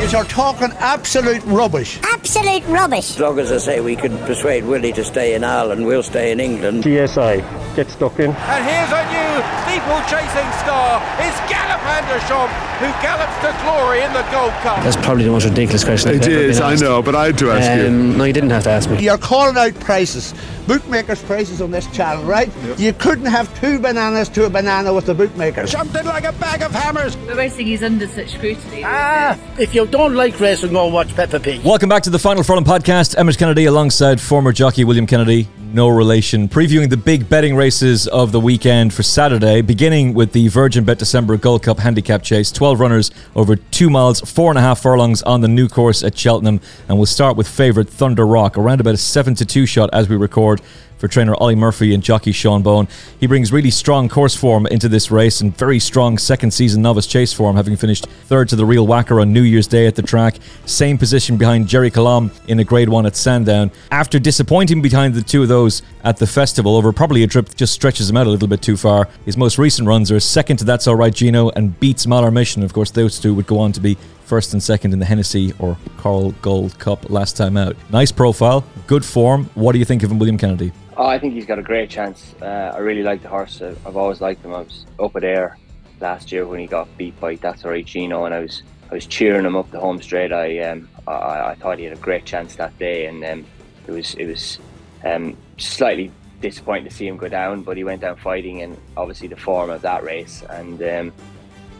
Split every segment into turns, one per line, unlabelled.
You are talking absolute rubbish.
Absolute rubbish.
As long as I say we can persuade Willie to stay in Ireland, we'll stay in England.
TSI, get stuck in.
And here's a new steeple-chasing star. It's Gallup Andersson, who gallops to glory in the Gold Cup.
That's probably the most ridiculous question.
It
I've ever
is,
been
I know, but I had to ask you.
Um, no, you didn't have to ask me.
You're calling out prices, bookmakers' prices on this channel, right? You couldn't have two bananas to a banana with the bookmakers.
Jumped in like a bag of hammers.
The racing is under such scrutiny.
Ah, if you don't like racing, go and watch Peppa Pig.
Welcome back to the Final Furlong podcast. Emmet Kennedy alongside former jockey William Kennedy, no relation, previewing the big betting races of the weekend for Saturday, beginning with the Virgin Bet December Gold Cup handicap chase. 12 runners over two miles, four and a half furlongs on the new course at Cheltenham. And we'll start with favourite Thunder Rock, around about a 7 to 2 shot as we record for trainer Olly Murphy and jockey Sean Bowen. He brings really strong course form into this race and very strong second season novice chase form, having finished third to the real whacker on New Year's Day at the track. Same position behind Gerri Colombe in a grade one at Sandown. After disappointing behind the two of those at the festival over probably a trip that just stretches him out a little bit too far, his most recent runs are second to Datsalrightgino and beats Mahler Mission. Of course, those two would go on to be first and second in the Hennessy or Coral Gold Cup last time out. Nice profile, good form. What do you think of him, William Kennedy?
Oh, I think he's got a great chance. Uh, I really like the horse. I've always liked him. I was up at Ayr last year when he got beat by Datsalrightgino, and I was I was cheering him up the home straight. I um I, I thought he had a great chance that day, and um, it was it was um, slightly disappointing to see him go down, but he went down fighting, and obviously the form of that race, and um,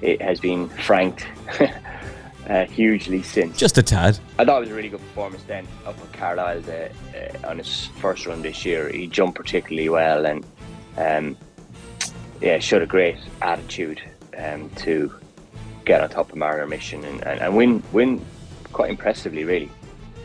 it has been franked. Uh, hugely since.
Just a tad.
I thought it was a really good performance then up at Carlisle uh, uh, on his first run this year. He jumped particularly well and um, yeah, showed a great attitude um, to get on top of Mahler Mission and, and, and win win quite impressively, really.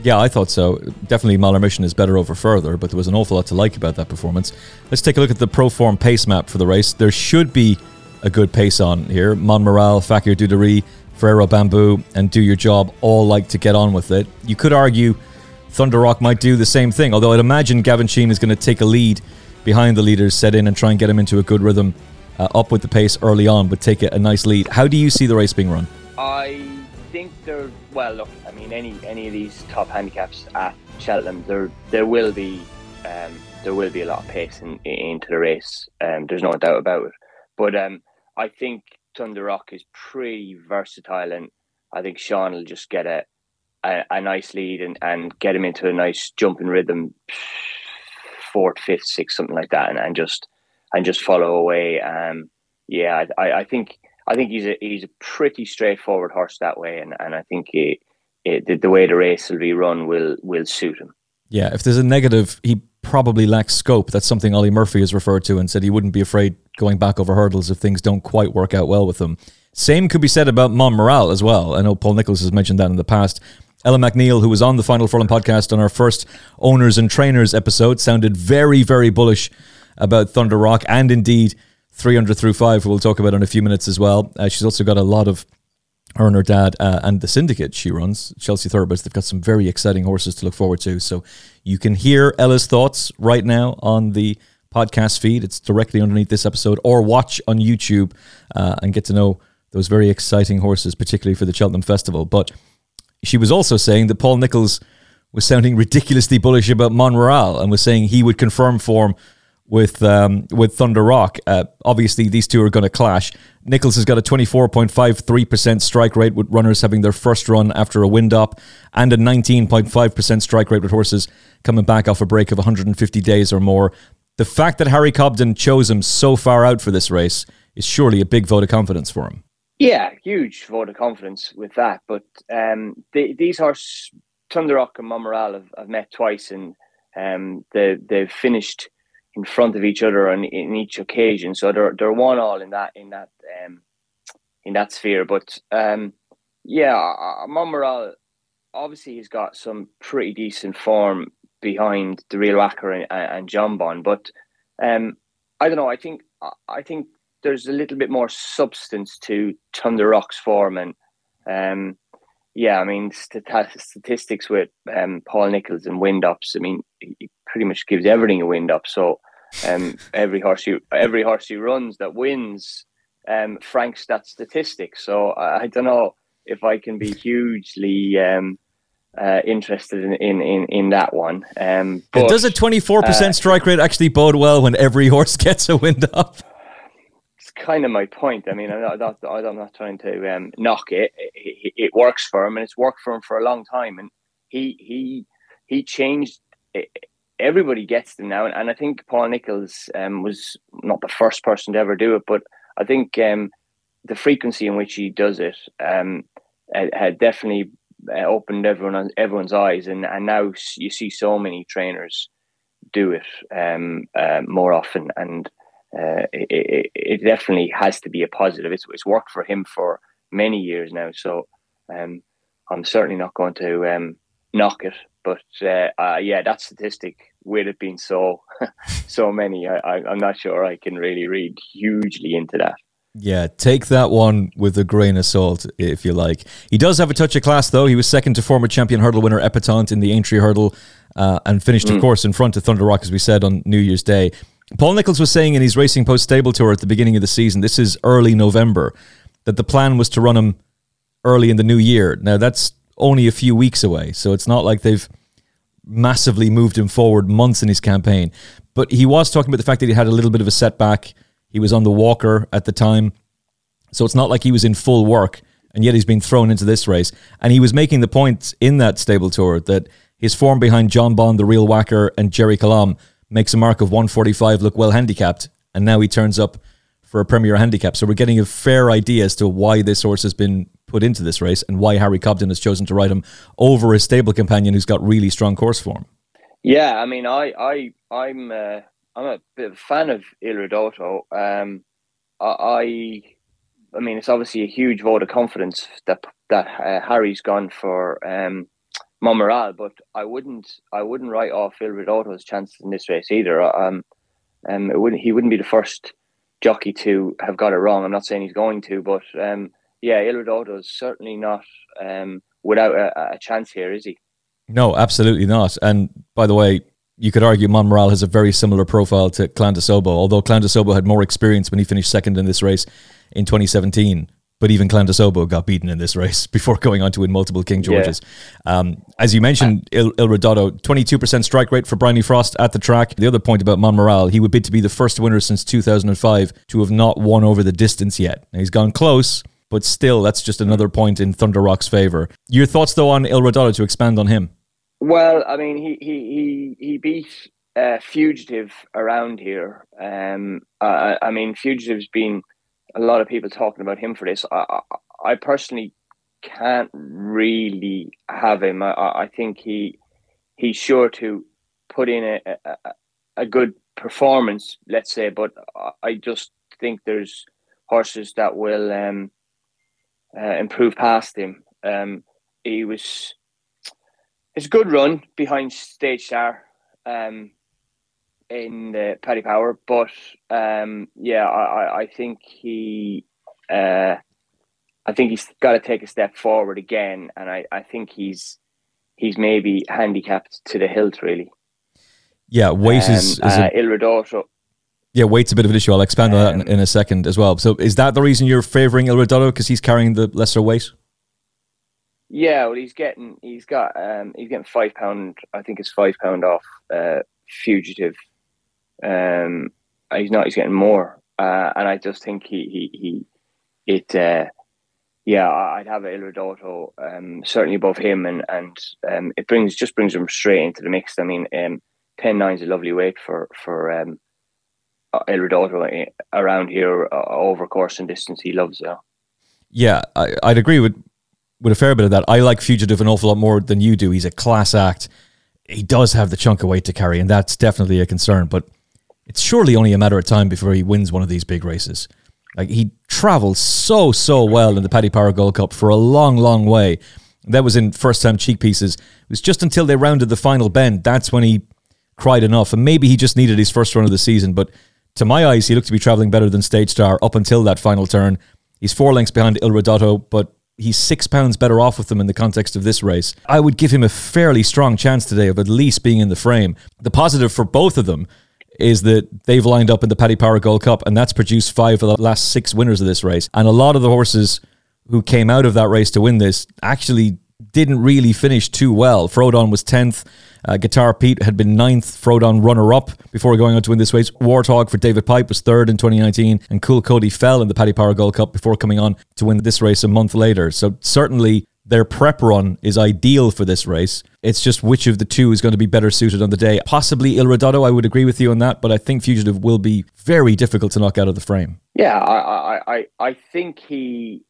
Yeah, I thought so. Definitely Mahler Mission is better over further, but there was an awful lot to like about that performance. Let's take a look at the Proform pace map for the race. There should be a good pace on here. Monmiral, Fakir D'Oudairies, Ferrero Bamboo, and Do Your Job all like to get on with it. You could argue Thunder Rock might do the same thing, although I'd imagine Gavin Sheehan is going to take a lead behind the leaders, set in and try and get him into a good rhythm uh, up with the pace early on, but take a, a nice lead. How do you see the race being run?
I think there. Well, look, I mean, any any of these top handicaps at Cheltenham, there there will be um, there will be a lot of pace in, into the race. Um, there's no doubt about it. But um, I think Thunderrock is pretty versatile, and I think Sean will just get a a, a nice lead and, and get him into a nice jumping rhythm, fourth, fifth, sixth, something like that, and, and just and just follow away. Um, yeah, I, I think I think he's a he's a pretty straightforward horse that way, and, and I think it, it, the, the way the race will be run will will suit him.
Yeah, if there's a negative, he probably lacks scope. That's something Olly Murphy has referred to and said he wouldn't be afraid going back over hurdles if things don't quite work out well with them. Same could be said about Monmiral as well. I know Paul Nicholls has mentioned that in the past. Ella McNeill, who was on the Final Furlong podcast on our first owners and trainers episode, sounded very, very bullish about Thunder Rock and indeed Threeunderthrufive, who we'll talk about in a few minutes as well. Uh, she's also got a lot of her and her dad uh, and the syndicate she runs, Chelsea Thoroughbreds. They've got some very exciting horses to look forward to. So you can hear Ella's thoughts right now on the podcast feed. It's directly underneath this episode, or watch on YouTube uh, and get to know those very exciting horses, particularly for the Cheltenham Festival. But she was also saying that Paul Nicholls was sounding ridiculously bullish about Monmiral and was saying he would confirm form with um, with Thunderrock. Uh, obviously, these two are going to clash. Nicholls has got a 24.53% strike rate with runners having their first run after a wind up, and a 19.5% strike rate with horses coming back off a break of 150 days or more. The fact that Harry Cobden chose him so far out for this race is surely a big vote of confidence for him.
Yeah, huge vote of confidence with that. But um, the, these horses, Thunderrock and Monmiral, have, have met twice, and um, they, they've finished in front of each other on in each occasion. So they're they're one all in that in that um, in that sphere. But um, yeah, Monmiral obviously he's got some pretty decent form behind the real Whacker and, and Jonbon. But um, I don't know. I think I think there's a little bit more substance to Thunder Rock's form and. Um, yeah, I mean statistics with um, Paul Nicholls and wind ups. I mean, pretty much gives everything a wind up. So um, every horse he every horse he runs that wins um, franks that statistic. So I, I, don't know if I can be hugely um, uh, interested in, in, in, in, that one. Um,
but, Does a 24% uh, strike rate actually bode well when every horse gets a wind up?
It's kind of my point. I mean, I'm not, I'm not trying to um, knock it. it. it. works for him, and it's worked for him for a long time. And he he he changed. Everybody gets them now, and, and I think Paul Nicholls um, was not the first person to ever do it, but I think um, the frequency in which he does it um, had definitely uh, opened everyone everyone's eyes, and and now you see so many trainers do it um, uh, more often, and uh, it, it, definitely has to be a positive. It's, it's worked for him for many years now, so um, I'm certainly not going to um, knock it. But uh, uh, yeah, that statistic with it being so so many, I, I, I'm not sure I can really read hugely into that.
Yeah, take that one with a grain of salt, if you like. He does have a touch of class, though. He was second to former champion hurdle winner Epatante in the Aintree hurdle uh, and finished, mm. of course, in front of Thunder Rock, as we said, on New Year's Day. Paul Nicholls was saying in his Racing Post stable tour at the beginning of the season, this is early November, that the plan was to run him early in the new year. Now, that's only a few weeks away, so it's not like they've massively moved him forward months in his campaign. But he was talking about the fact that he had a little bit of a setback. He was on the walker at the time, so it's not like he was in full work, and yet he's been thrown into this race. And he was making the point in that stable tour that his form behind Jonbon, the real whacker, and Gerri Colombe makes a mark of 145 look well handicapped, and now he turns up for a Premier handicap. So we're getting a fair idea as to why this horse has been put into this race and why Harry Cobden has chosen to ride him over his stable companion who's got really strong course form.
Yeah, I mean, I, I, I'm, uh, I'm a bit of a fan of Il Um, I, I mean, it's obviously a huge vote of confidence that that uh, Harry's gone for um, Monmiral, but I wouldn't I wouldn't write off Il chances in this race either. Um, um, it wouldn't he wouldn't be the first jockey to have got it wrong. I'm not saying he's going to, but um, yeah, Il Ridotto is certainly not um, without a, a, chance here, is he?
No, absolutely not. And by the way, you could argue Monmiral has a very similar profile to Clan Des Obeaux, although Clan Des Obeaux had more experience when he finished second in this race in 2017 but even Clan Des Obeaux got beaten in this race before going on to win multiple King Georges. Yeah. Um, as you mentioned, Il, Il Ridotto, 22% strike rate for Bryony Frost at the track. The other point about Monmiral, he would bid to be the first winner since 2005 to have not won over the distance yet. Now, he's gone close, but still, that's just another point in Thunder Rock's favour. Your thoughts, though, on Il to expand on him?
Well, I mean, he he he, he beat uh, Fugitive around here. Um, I, I mean, Fugitive's been a lot of people talking about him for this. I, I, I personally can't really have him. I, I think he he's sure to put in a, a, a good performance, let's say, but I just think there's horses that will um, uh, improve past him. Um, he was it's a good run behind Stage Star. Um, in the Paddy Power, but um, yeah, I, I think he, uh, I think he's got to take a step forward again, and I, I think he's he's maybe handicapped to the hilt really.
Yeah, weight um, is, is
uh, a.
Yeah, weight's a bit of an issue. I'll expand on that in, um, in, a second as well. So, is that the reason you're favouring Il Ridotto because he's carrying the lesser weight?
Yeah, well, he's getting he's got um he's getting five pound. I think it's five pound off uh, fugitive um, he's not. He's getting more, uh, and I just think he he he it. Uh, yeah, I'd have Il Ridotto um, certainly above him, and and um, it brings just brings him straight into the mix. I mean, um, 10 9 is a lovely weight for for um, Ridotto eh, around here uh, over course and distance. He loves it.
Yeah, I, I'd agree with with a fair bit of that. I like Fugitive an awful lot more than you do. He's a class act. He does have the chunk of weight to carry, and that's definitely a concern. But it's surely only a matter of time before he wins one of these big races. Like he travelled so so well in the Paddy Power Gold Cup for a long long way. That was in first time cheek pieces. It was just until they rounded the final bend that's when he cried enough. And maybe he just needed his first run of the season. But to my eyes, he looked to be travelling better than Stage Star up until that final turn. He's four lengths behind Il Ridotto, but he's six pounds better off with them in the context of this race. I would give him a fairly strong chance today of at least being in the frame. The positive for both of them is that they've lined up in the Paddy Power Gold Cup, and that's produced five of the last six winners of this race. And a lot of the horses who came out of that race to win this actually didn't really finish too well. Frodon was 10th. Uh, Guitar Pete had been ninth, Frodon runner up before going on to win this race. Warthog for David Pipe was third in 2019, and Cool Cody fell in the Paddy Power Gold Cup before coming on to win this race a month later. So certainly their prep run is ideal for this race. It's just which of the two is going to be better suited on the day. Possibly Il Ridotto, I would agree with you on that, but I think Fugitive will be very difficult to knock out of the frame.
Yeah, I, I, I, I think he.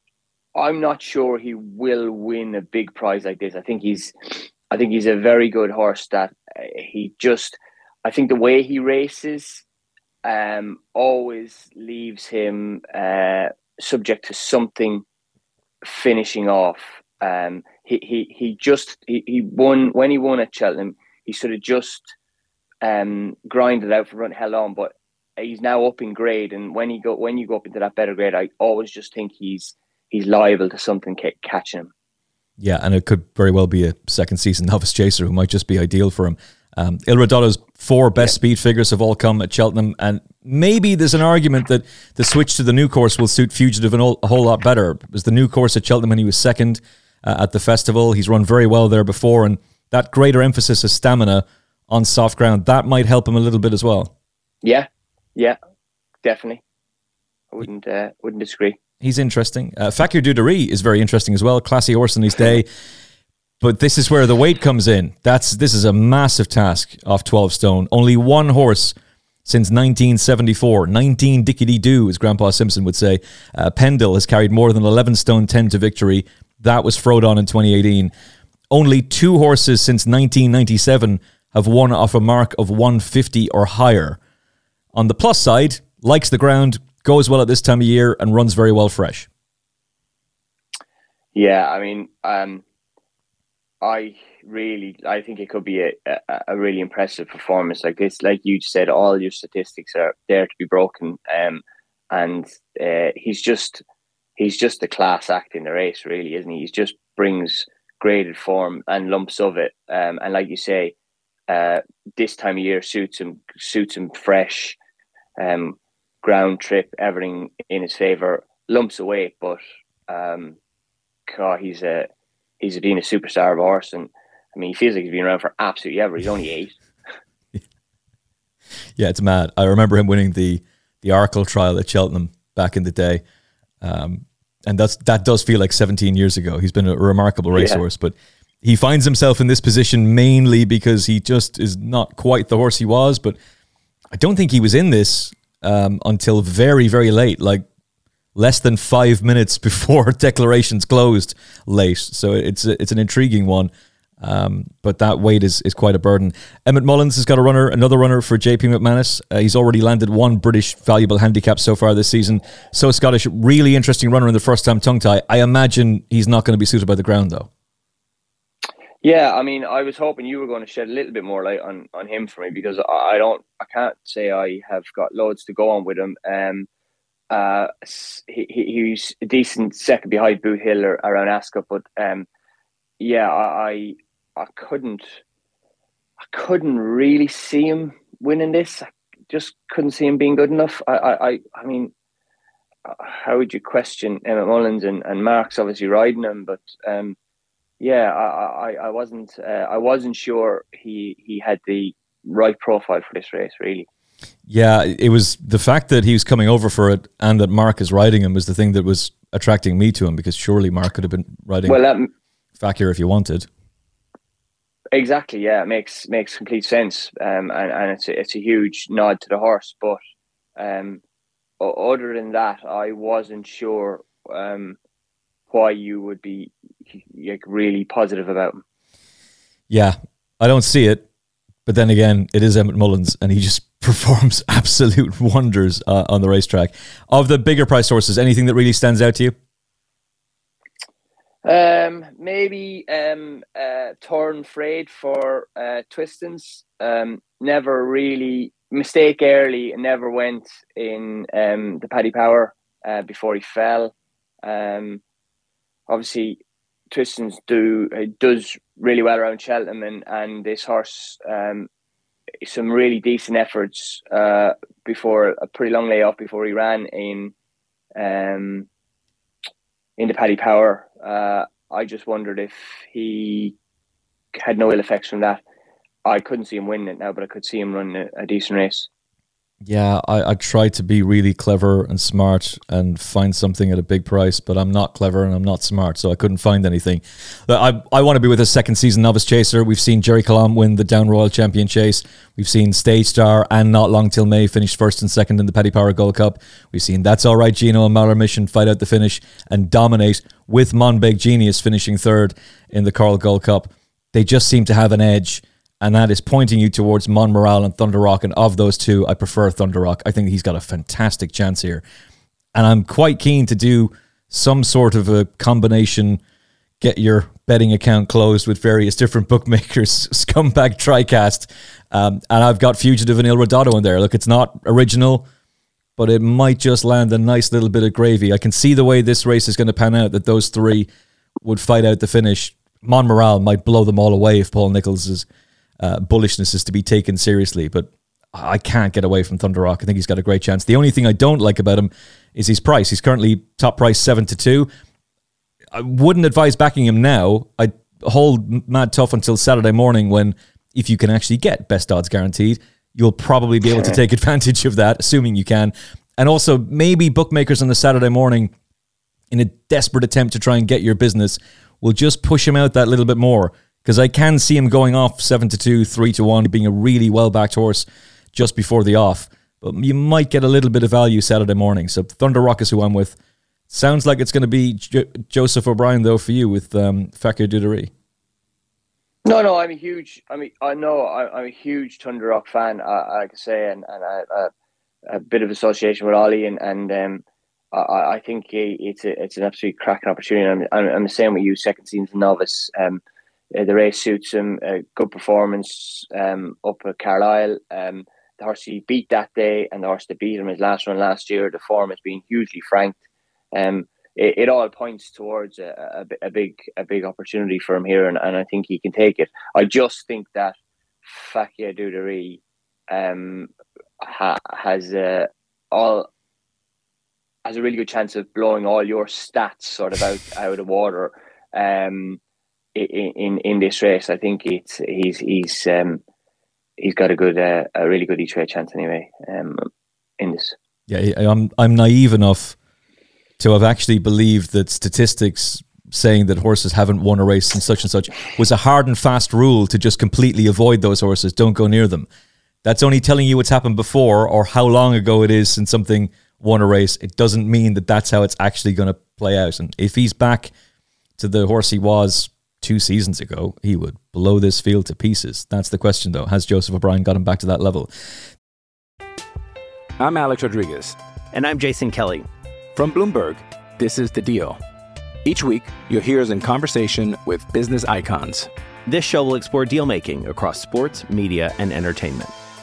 I'm not sure he will win a big prize like this. I think he's, I think he's a very good horse. That uh, he just, I think the way he races, um, always leaves him uh, subject to something finishing off um, he, he he just he, he won when he won at Cheltenham. He sort of just um, grinded out for run hell on, but he's now up in grade. And when he go when you go up into that better grade, I always just think he's he's liable to something ca- catching him.
Yeah, and it could very well be a second season novice chaser who might just be ideal for him. Um, Il four best yeah. speed figures have all come at Cheltenham, and maybe there's an argument that the switch to the new course will suit Fugitive a whole lot better. It was the new course at Cheltenham when he was second uh, at the festival. He's run very well there before, and that greater emphasis of stamina on soft ground that might help him a little bit as well.
Yeah, yeah, definitely. I wouldn't uh, wouldn't disagree.
He's interesting. Uh, Fakir D'Oudairies is very interesting as well. Classy horse in his day. But this is where the weight comes in. That's this is a massive task off 12 stone. Only one horse since 1974. 19 dickety do, as Grandpa Simpson would say. Uh, Pendle has carried more than 11 stone 10 to victory. That was Frodon in 2018. Only two horses since 1997 have won off a mark of 150 or higher. On the plus side, likes the ground, goes well at this time of year, and runs very well fresh.
Yeah, I mean, um, I really, I think it could be a, a, really impressive performance like this. Like you said, all your statistics are there to be broken, um, and uh, he's just he's just a class act in the race, really, isn't he? He just brings graded form and lumps of it. Um, and like you say, uh, this time of year suits him, suits him fresh, um, ground trip, everything in his favor, lumps away. But um, God, he's a he's been a superstar of horse, and I mean, he feels like he's been around for absolutely ever. He's only eight.
yeah, it's mad. I remember him winning the the Arkle trial at Cheltenham back in the day. Um, and that's that does feel like 17 years ago. He's been a remarkable racehorse, yeah. but he finds himself in this position mainly because he just is not quite the horse he was. But I don't think he was in this um, until very, very late, like less than five minutes before declarations closed late. So it's a, it's an intriguing one. Um, but that weight is, is quite a burden. Emmet Mullins has got a runner, another runner for JP McManus. Uh, he's already landed one British valuable handicap so far this season. So Scottish, really interesting runner in the first time tongue tie. I imagine he's not going to be suited by the ground though.
Yeah, I mean, I was hoping you were going to shed a little bit more light on, on him for me because I don't, I can't say I have got loads to go on with him. Um, uh, he, he's a decent second behind Boot Hill or around Ascot, but um, yeah, I, I couldn't I couldn't really see him winning this. I just couldn't see him being good enough. I I I mean, how would you question Emmet Mullins and, and Mark's obviously riding him, but um, yeah, I, I, I wasn't uh, I wasn't sure he he had the right profile for this race really.
Yeah, it was the fact that he was coming over for it and that Mark is riding him was the thing that was attracting me to him because surely Mark could have been riding well, um, Fakir if you wanted.
Exactly. Yeah, it makes makes complete sense, um, and and it's a, it's a huge nod to the horse. But um, other than that, I wasn't sure um, why you would be like really positive about him.
Yeah, I don't see it, but then again, it is Emmet Mullins, and he just performs absolute wonders uh, on the racetrack. Of the bigger price horses, anything that really stands out to you?
Um, maybe um, uh, Torn Frayed for uh, Twistons. Um, never really mistake early never went in um, the Paddy Power uh, before he fell. Um, obviously, Twistons do does really well around Cheltenham, and, and this horse um, some really decent efforts uh, before a pretty long layoff before he ran in um, in the Paddy Power. Uh, I just wondered if he had no ill effects from that. I couldn't see him winning it now, but I could see him running a, a decent race.
Yeah, I, I try to be really clever and smart and find something at a big price, but I'm not clever and I'm not smart, so I couldn't find anything. I, I want to be with a second season novice chaser. We've seen Gerri Colombe win the Down Royal Champion Chase. We've seen Stage Star and Not Long Till May finish first and second in the Paddy Power Gold Cup. We've seen Datsalrightgino and Mahler Mission fight out the finish and dominate with Monbeg Genius finishing third in the Coral Gold Cup. They just seem to have an edge and that is pointing you towards Monmiral and Thunder Rock. And of those two, I prefer Thunder Rock. I think he's got a fantastic chance here. And I'm quite keen to do some sort of a combination, get your betting account closed with various different bookmakers, scumbag tricast. Um, and I've got Fugitive and Il Ridotto in there. Look, it's not original, but it might just land a nice little bit of gravy. I can see the way this race is going to pan out that those three would fight out the finish. Monmiral might blow them all away if Paul Nicholls is uh, bullishness is to be taken seriously. But I can't get away from Thunder Rock. I think he's got a great chance. The only thing I don't like about him is his price. He's currently top price seven to two. I wouldn't advise backing him now. I'd hold mad tough until Saturday morning when, if you can actually get best odds guaranteed, you'll probably be able to take advantage of that, assuming you can. And also, maybe bookmakers on the Saturday morning, in a desperate attempt to try and get your business, will just push him out that little bit more because I can see him going off seven to two, three to one, being a really well backed horse just before the off. But you might get a little bit of value Saturday morning. So Thunder Rock is who I'm with. Sounds like it's going to be jo- Joseph O'Brien though for you with um, Fakir D'Oudairies.
No, no, I'm a huge. I mean, I know I, am a huge Thunder Rock fan. I, I can say, and and I, a bit of association with Ollie, and and um, I, I think it's a, it's an absolute cracking opportunity. I'm, I'm, I'm the same with you, second season novice. Um, the race suits him. A good performance um, up at Carlisle. Um, the horse he beat that day, and the horse that beat him his last run last year. The form has been hugely franked. Um, it, it all points towards a, a, a, big a big opportunity for him here, and, and I think he can take it. I just think that Fakir D'Oudairies um, ha, has uh, all has a really good chance of blowing all your stats sort of out out of water um, in, in this race. I think it's he's he's um, he's got a good uh, a really good each way chance anyway um, in this.
Yeah, I'm I'm naive enough to have actually believed that statistics saying that horses haven't won a race and such and such was a hard and fast rule to just completely avoid those horses. Don't go near them. That's only telling you what's happened before or how long ago it is since something won a race. It doesn't mean that that's how it's actually going to play out. And if he's back to the horse he was two seasons ago, he would blow this field to pieces. That's the question, though. Has Joseph O'Brien got him back to that level?
I'm Alex Rodriguez.
And I'm Jason Kelly.
From Bloomberg, this is The Deal. Each week, you'll hear us in conversation with business icons.
This show will explore deal making across sports, media, and entertainment.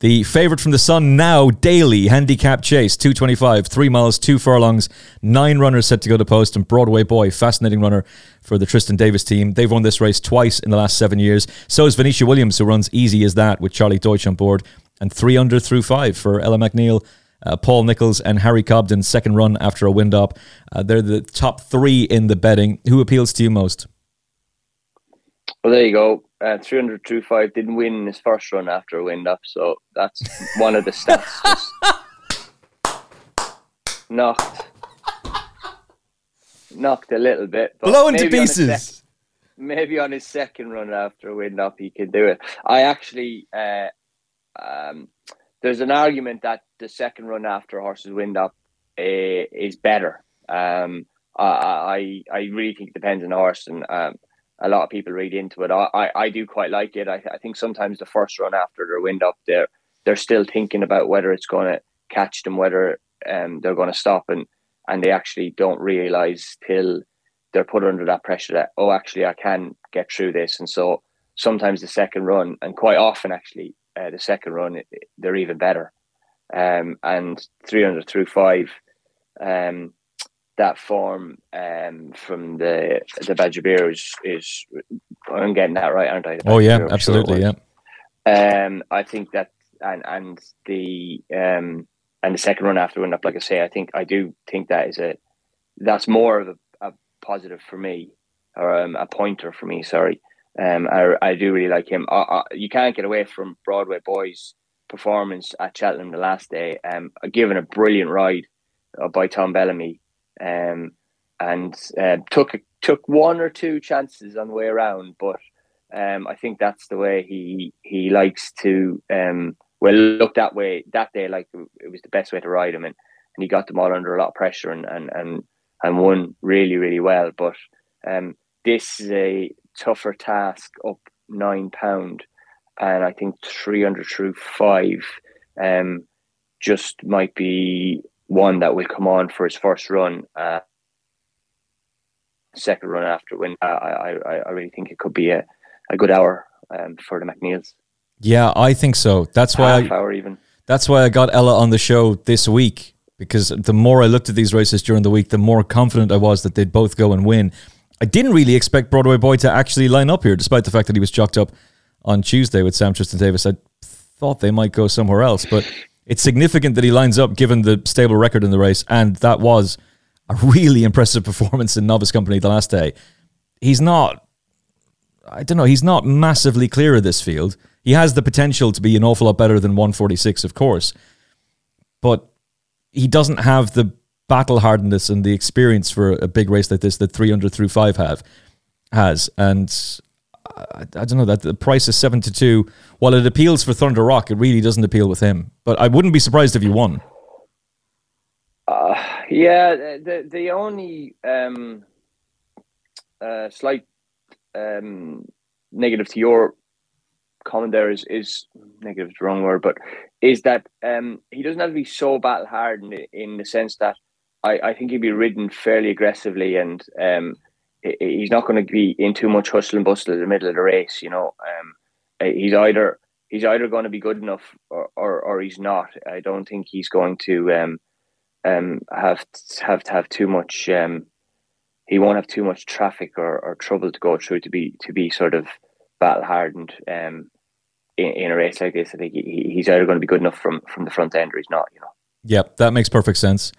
The favourite from the Sun now, daily handicap chase, 225, three miles, two furlongs, nine runners set to go to post, and Broadway Boy, fascinating runner for the Twiston-Davies team. They've won this race twice in the last seven years. So is Venetia Williams, who runs easy as that with Charlie Deutsch on board, and Threeunderthrufive for Ella McNeill. Uh, Paul Nicholls and Harry Cobden, second run after a wind up. Uh, they're the top three in the betting. Who appeals to you most?
Well, there you go. Uh, Threeunderthrufive didn't win his first run after a wind up, so that's one of the stats. just knocked, knocked a little bit. but
Blown to
maybe on
pieces.
sec- maybe on his second run after a wind up, he can do it. I actually, uh, um, there's an argument that the second run after a horse's wind up uh, is better. Um, I, I, I really think it depends on the horse, and um, a lot of people read into it. I, I, I do quite like it. I, I think sometimes the first run after their wind up, they're they're still thinking about whether it's going to catch them, whether um, they're going to stop, and and they actually don't realize till they're put under that pressure that oh, actually, I can get through this. And so sometimes the second run, and quite often actually, uh, the second run, they're even better. Um, and Threeunderthrufive, um, that form um, from the the Badger Beer is, is I'm getting that right, aren't I?
Oh, yeah,
I'm sure
absolutely. Yeah.
Um, I think that and and the um and the second run after wind up, like I say, I think I do think that is a that's more of a, a positive for me or um, a pointer for me. Sorry, um, I, I do really like him. I, I, you can't get away from Broadway Boys' performance at Cheltenham the last day. Um, given a brilliant ride uh, by Tom Bellamy, um, and uh, took took one or two chances on the way around, but um, I think that's the way he he likes to um, well look that way that day like it was the best way to ride him. And, and he got them all under a lot of pressure and and and, and won really really well. But um, this is a tougher task up nine pound. And I think Threeunderthrufive um, just might be one that will come on for his first run uh, second run after when uh, I, I I really think it could be a, a good hour um, for the McNeills
Yeah, I think so. That's why
half
I,
hour even
That's why I got Ella on the show this week because the more I looked at these races during the week, the more confident I was that they'd both go and win. I didn't really expect Broadway Boy to actually line up here, despite the fact that he was jocked up on Tuesday with Sam Twiston-Davies. I thought they might go somewhere else, but It's significant that he lines up given the stable record in the race, and that was a really impressive performance in novice company the last day. He's not, I don't know, he's not massively clear of this field. He has the potential to be an awful lot better than 146, of course, but he doesn't have the battle hardness and the experience for a big race like this that Threeunderthrufive have has and I, I, don't know that the price is 7 to 2 while it appeals for Thunder Rock it really doesn't appeal with him. But I wouldn't be surprised if you won.
Uh, yeah the the only um, uh, slight um, negative to your comment there is is negative is the wrong word but is that um, he doesn't have to be so battle hard in, in the sense that I, I think he'd be ridden fairly aggressively, and um, he's not going to be in too much hustle and bustle in the middle of the race. You know, um, uh, he's either he's either going to be good enough or, or, or he's not. I don't think he's going to um, um, have to, have to have too much. Um, he won't have too much traffic or, or trouble to go through to be to be sort of battle hardened um, in, in a race like this. I think he, he's either going to be good enough from from the front end or he's not. You know.
Yep, that makes perfect sense.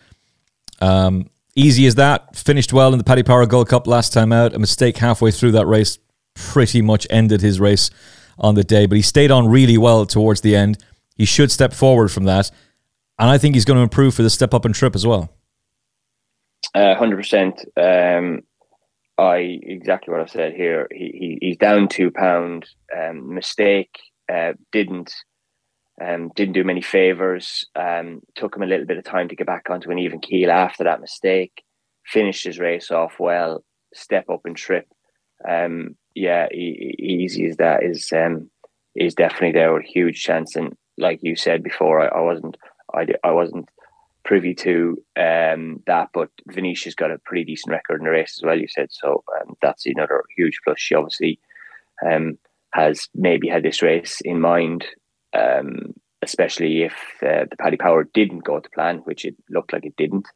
Um, easy as that. Finished well in the Paddy Power Gold Cup last time out. A mistake halfway through that race pretty much ended his race on the day, but he stayed on really well towards the end. He should step forward from that. And I think he's going to improve for the step up and trip as well.
Uh, hundred uh, percent. Um, I exactly what I said here. He, he he's down two pound. Um, mistake uh, didn't um, didn't do many favors. Um, took him a little bit of time to get back onto an even keel after that mistake. Finished his race off well. Step up and trip. Um, yeah, e- easy as that is um, is definitely there with a huge chance. And like you said before, I, I wasn't I, I wasn't privy to um, that, but Venetia's got a pretty decent record in the race as well. You said so. Um, that's another huge plus. She obviously um, has maybe had this race in mind um, especially if uh, the Paddy Power didn't go to plan, which it looked like it didn't.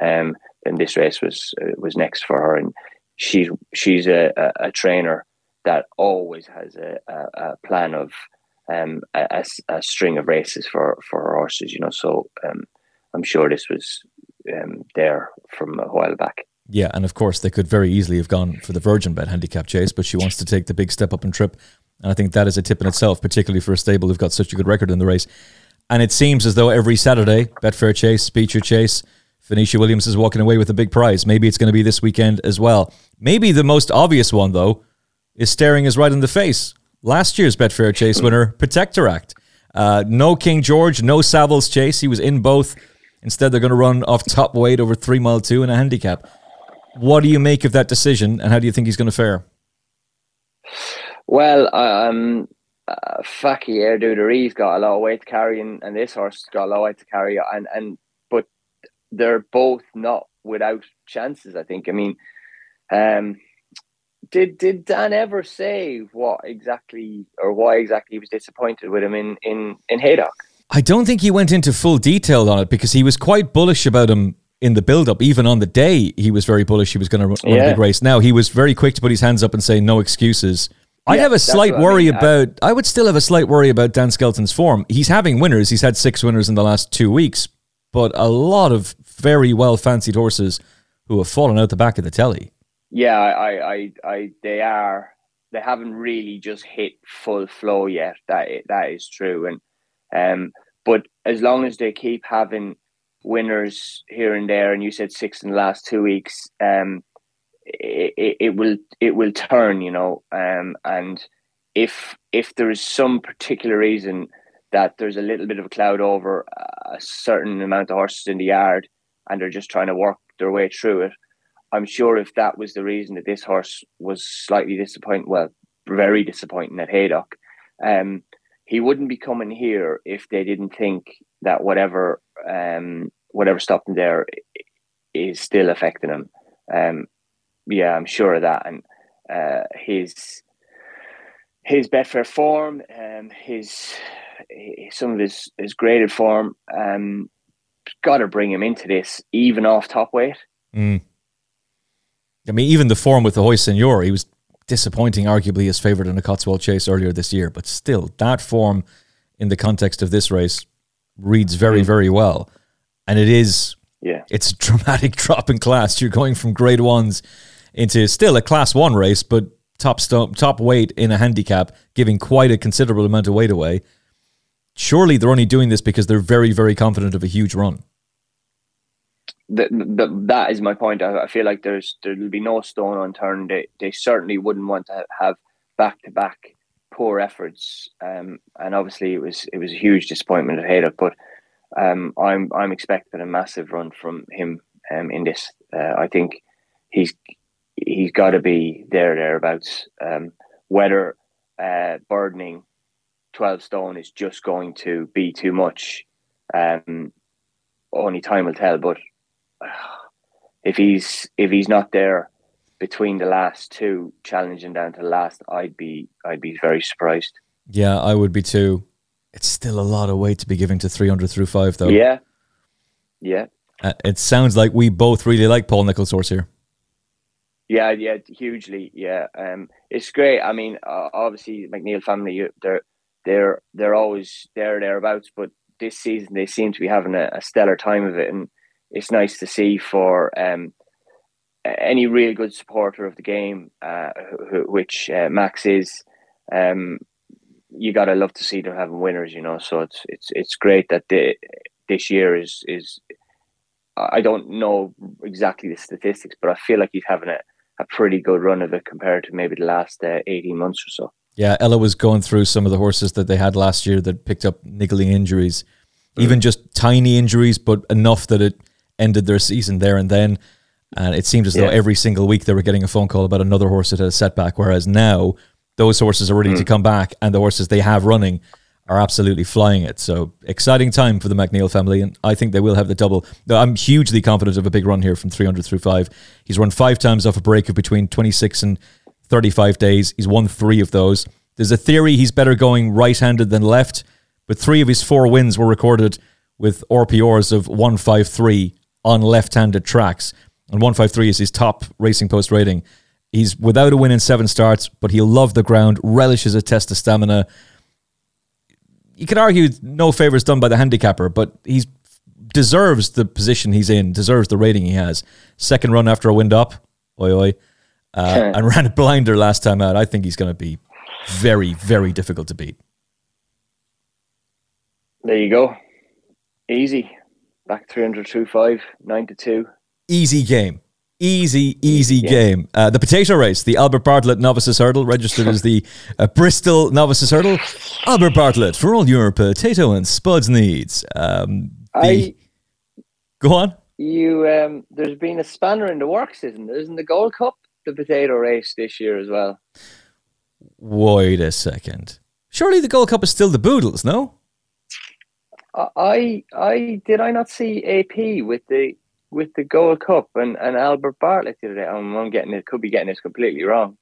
Um, then this race was uh, was next for her, and she's she's a, a, a trainer that always has a, a, a plan of um, a, a, string of races for for her horses. You know, so um, I'm sure this was um, there from a while back.
Yeah, and of course they could very easily have gone for the Virgin Bet handicap chase, but she wants to take the big step up and trip and I think that is a tip in itself, particularly for a stable who've got such a good record in the race. And it seems as though every Saturday, Betfair Chase, Beecher Chase, Venetia Williams is walking away with a big prize. Maybe it's going to be this weekend as well. Maybe the most obvious one, though, is staring us right in the face. Last year's Betfair Chase winner, Protektorat. Uh, no King George, no Savills Chase. He was in both. Instead, they're going to run off top weight over three mile two in a handicap. What do you make of that decision, and how do you think he's going to fare?
Well, um, uh, Fakir D'Oudairies's got a lot of weight to carry, and, and this horse got a lot of weight to carry, and and but they're both not without chances. I think. I mean, um, did did Dan ever say what exactly or why exactly he was disappointed with him in in in Haydock?
I don't think he went into full detail on it because he was quite bullish about him in the build up. Even on the day, he was very bullish. He was going to run yeah. a big race. Now he was very quick to put his hands up and say no excuses I'd have a slight worry I mean. about. I would still have a slight worry about Dan Skelton's form. He's having winners. He's had six winners in the last two weeks, but a lot of very well fancied horses who have fallen out the back of the telly.
Yeah, I, I, I, they are. They haven't really just hit full flow yet. That that is true, and um, but as long as they keep having winners here and there, and you said six in the last two weeks, um, it, it will it will turn, you know. Um, and if if there is some particular reason that there's a little bit of a cloud over a certain amount of horses in the yard, and they're just trying to work their way through it, I'm sure if that was the reason that this horse was slightly disappointing, well, very disappointing at Haydock, um, he wouldn't be coming here if they didn't think that whatever um, whatever stopped him there is still affecting him. Um, yeah, I'm sure of that. And uh, his his Betfair form, um, his, his some of his his graded form, um, got to bring him into this even off top weight.
Mm. I mean, even the form with the Hoy Senor, he was disappointing, arguably his favourite in a Cotswold Chase earlier this year, but still, that form in the context of this race reads very, mm. very well. And it is,
yeah,
it's a dramatic drop in class. You're going from grade ones into still a class one race, but top st- top weight in a handicap, giving quite a considerable amount of weight away. Surely they're only doing this because they're very, very confident of a huge run.
The, the, that is my point. I, I feel like there's there'll be no stone unturned. They they certainly wouldn't want to have back to back poor efforts. Um, and obviously it was it was a huge disappointment at Haydock, but um, I'm I'm expecting a massive run from him um, in this. Uh, I think he's he's got to be there thereabouts. Um, whether uh, burdening twelve stone is just going to be too much, um, only time will tell. But uh, if he's if he's not there between the last two, challenging down to the last, I'd be I'd be very surprised.
Yeah, I would be too. It's still a lot of weight to be giving to Threeunderthrufive, though.
Yeah, yeah.
Uh, it sounds like we both really like Paul Nicholls' horse here.
Yeah, yeah, hugely. Yeah, um, it's great. I mean, uh, obviously, McNeill family, they're they're they're always there thereabouts, but this season they seem to be having a, a stellar time of it, and it's nice to see for um, any real good supporter of the game, uh, which uh, Max is. Um, you gotta love to see them having winners, you know. So it's it's it's great that the, this year is is. I don't know exactly the statistics, but I feel like he's having a, a pretty good run of it compared to maybe the last uh, eighteen months or so.
Yeah, Ella was going through some of the horses that they had last year that picked up niggling injuries, mm. even just tiny injuries, but enough that it ended their season there and then. And it seemed as though yeah. every single week they were getting a phone call about another horse that had a setback. Whereas now those horses are ready mm. to come back, and the horses they have running are absolutely flying it. So exciting time for the McNeill family, and I think they will have the double. I'm hugely confident of a big run here from Threeunderthrufive. He's run five times off a break of between 26 and 35 days. He's won three of those. There's a theory he's better going right-handed than left, but three of his four wins were recorded with RPRs of 153 on left-handed tracks, and 153 is his top racing post rating. He's without a win in seven starts, but he'll love the ground, relishes a test of stamina. You could argue no favors done by the handicapper, but he deserves the position he's in, deserves the rating he has. Second run after a wind up, oi oi, uh, and ran a blinder last time out. I think he's going to be very, very difficult to beat.
There you go. Easy. Back 300 5, 9 to 2.
Easy game. Easy, easy yeah. game. Uh, the potato race, the Albert Bartlett Novices Hurdle, registered as the uh, Bristol Novices Hurdle. Albert Bartlett for all your potato and spuds needs. Um, the, I, go on.
You, um, there's been a spanner in the works, isn't there? Isn't the Gold Cup the potato race this year as well?
Wait a second. Surely the Gold Cup is still the Boodles, no?
I, I did I not see AP with the with the Gold Cup and, and Albert Bartlett the other day. I'm, I'm getting it, could be getting this completely wrong.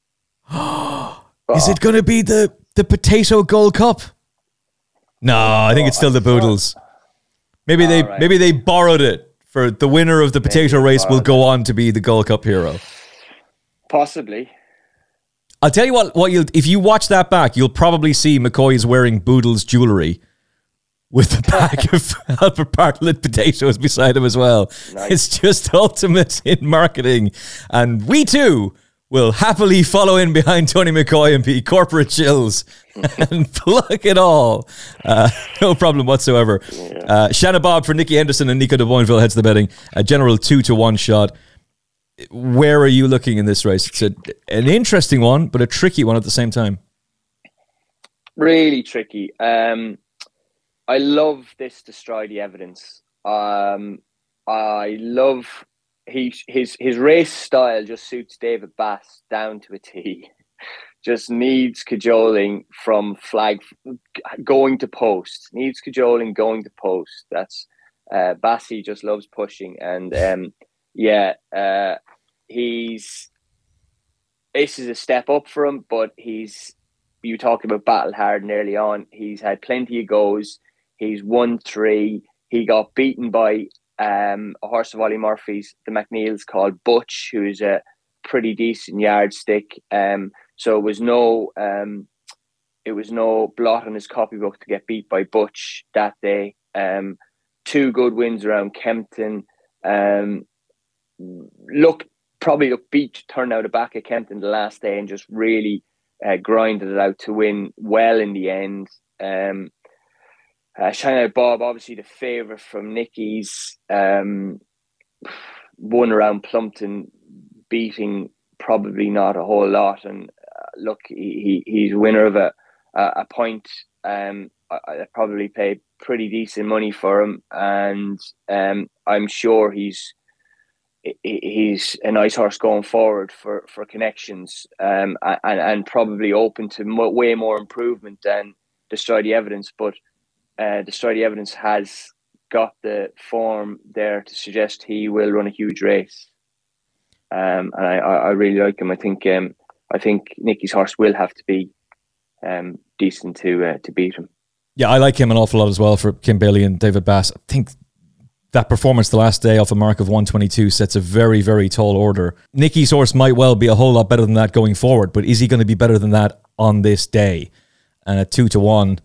Is it going to be the, the Potato Gold Cup? No, I think it's still the Boodles. Maybe they maybe they borrowed it for the winner of the potato race will go on to be the Gold Cup hero.
Possibly.
I'll tell you what. What you if you watch that back, you'll probably see McCoy is wearing Boodles jewelry with the bag of Albert Bartlett potatoes beside him as well. Nice. It's just ultimate in marketing. And we too will happily follow in behind Tony McCoy and be corporate chills and pluck it all. Uh, no problem whatsoever. Yeah. Uh, Shanagh Bob for Nicky Henderson and Nico de Boinville heads the betting. A general two to one shot. Where are you looking in this race? It's a, an interesting one, but a tricky one at the same time.
Really tricky. Um, I love this destroy the evidence. Um, I love he his his race style just suits David Bass down to a T. just needs cajoling from flag going to post. Needs cajoling going to post. That's uh, Bassy just loves pushing and um, yeah, uh, he's this is a step up for him, but he's you talked about battle hard and early on. He's had plenty of goes. He's won three. He got beaten by um, a horse of Olly Murphy's, the McNeill's called Butch, who's a pretty decent yardstick. Um, so it was no um, it was no blot on his copybook to get beat by Butch that day. Um, two good wins around Kempton. Um, look, probably look beat turned out the back of Kempton the last day and just really uh, grinded it out to win well in the end. Um, uh, Shanagh Bob, obviously the favourite from Nicky's, um, won around Plumpton, beating probably not a whole lot. And uh, look, he, he he's winner of a a, point. Um, I, I, probably paid pretty decent money for him, and um, I'm sure he's he's a nice horse going forward for for connections, um, and and probably open to way more improvement than destroy the evidence. But uh, the evidence has got the form there to suggest he will run a huge race. Um, and I, I really like him. I think um, I think Nicky's horse will have to be um, decent to uh, to beat him.
Yeah, I like him an awful lot as well for Kim Bailey and David Bass. I think that performance the last day off a mark of 122 sets a very, very tall order. Nicky's horse might well be a whole lot better than that going forward, but is he going to be better than that on this day? And at two to one,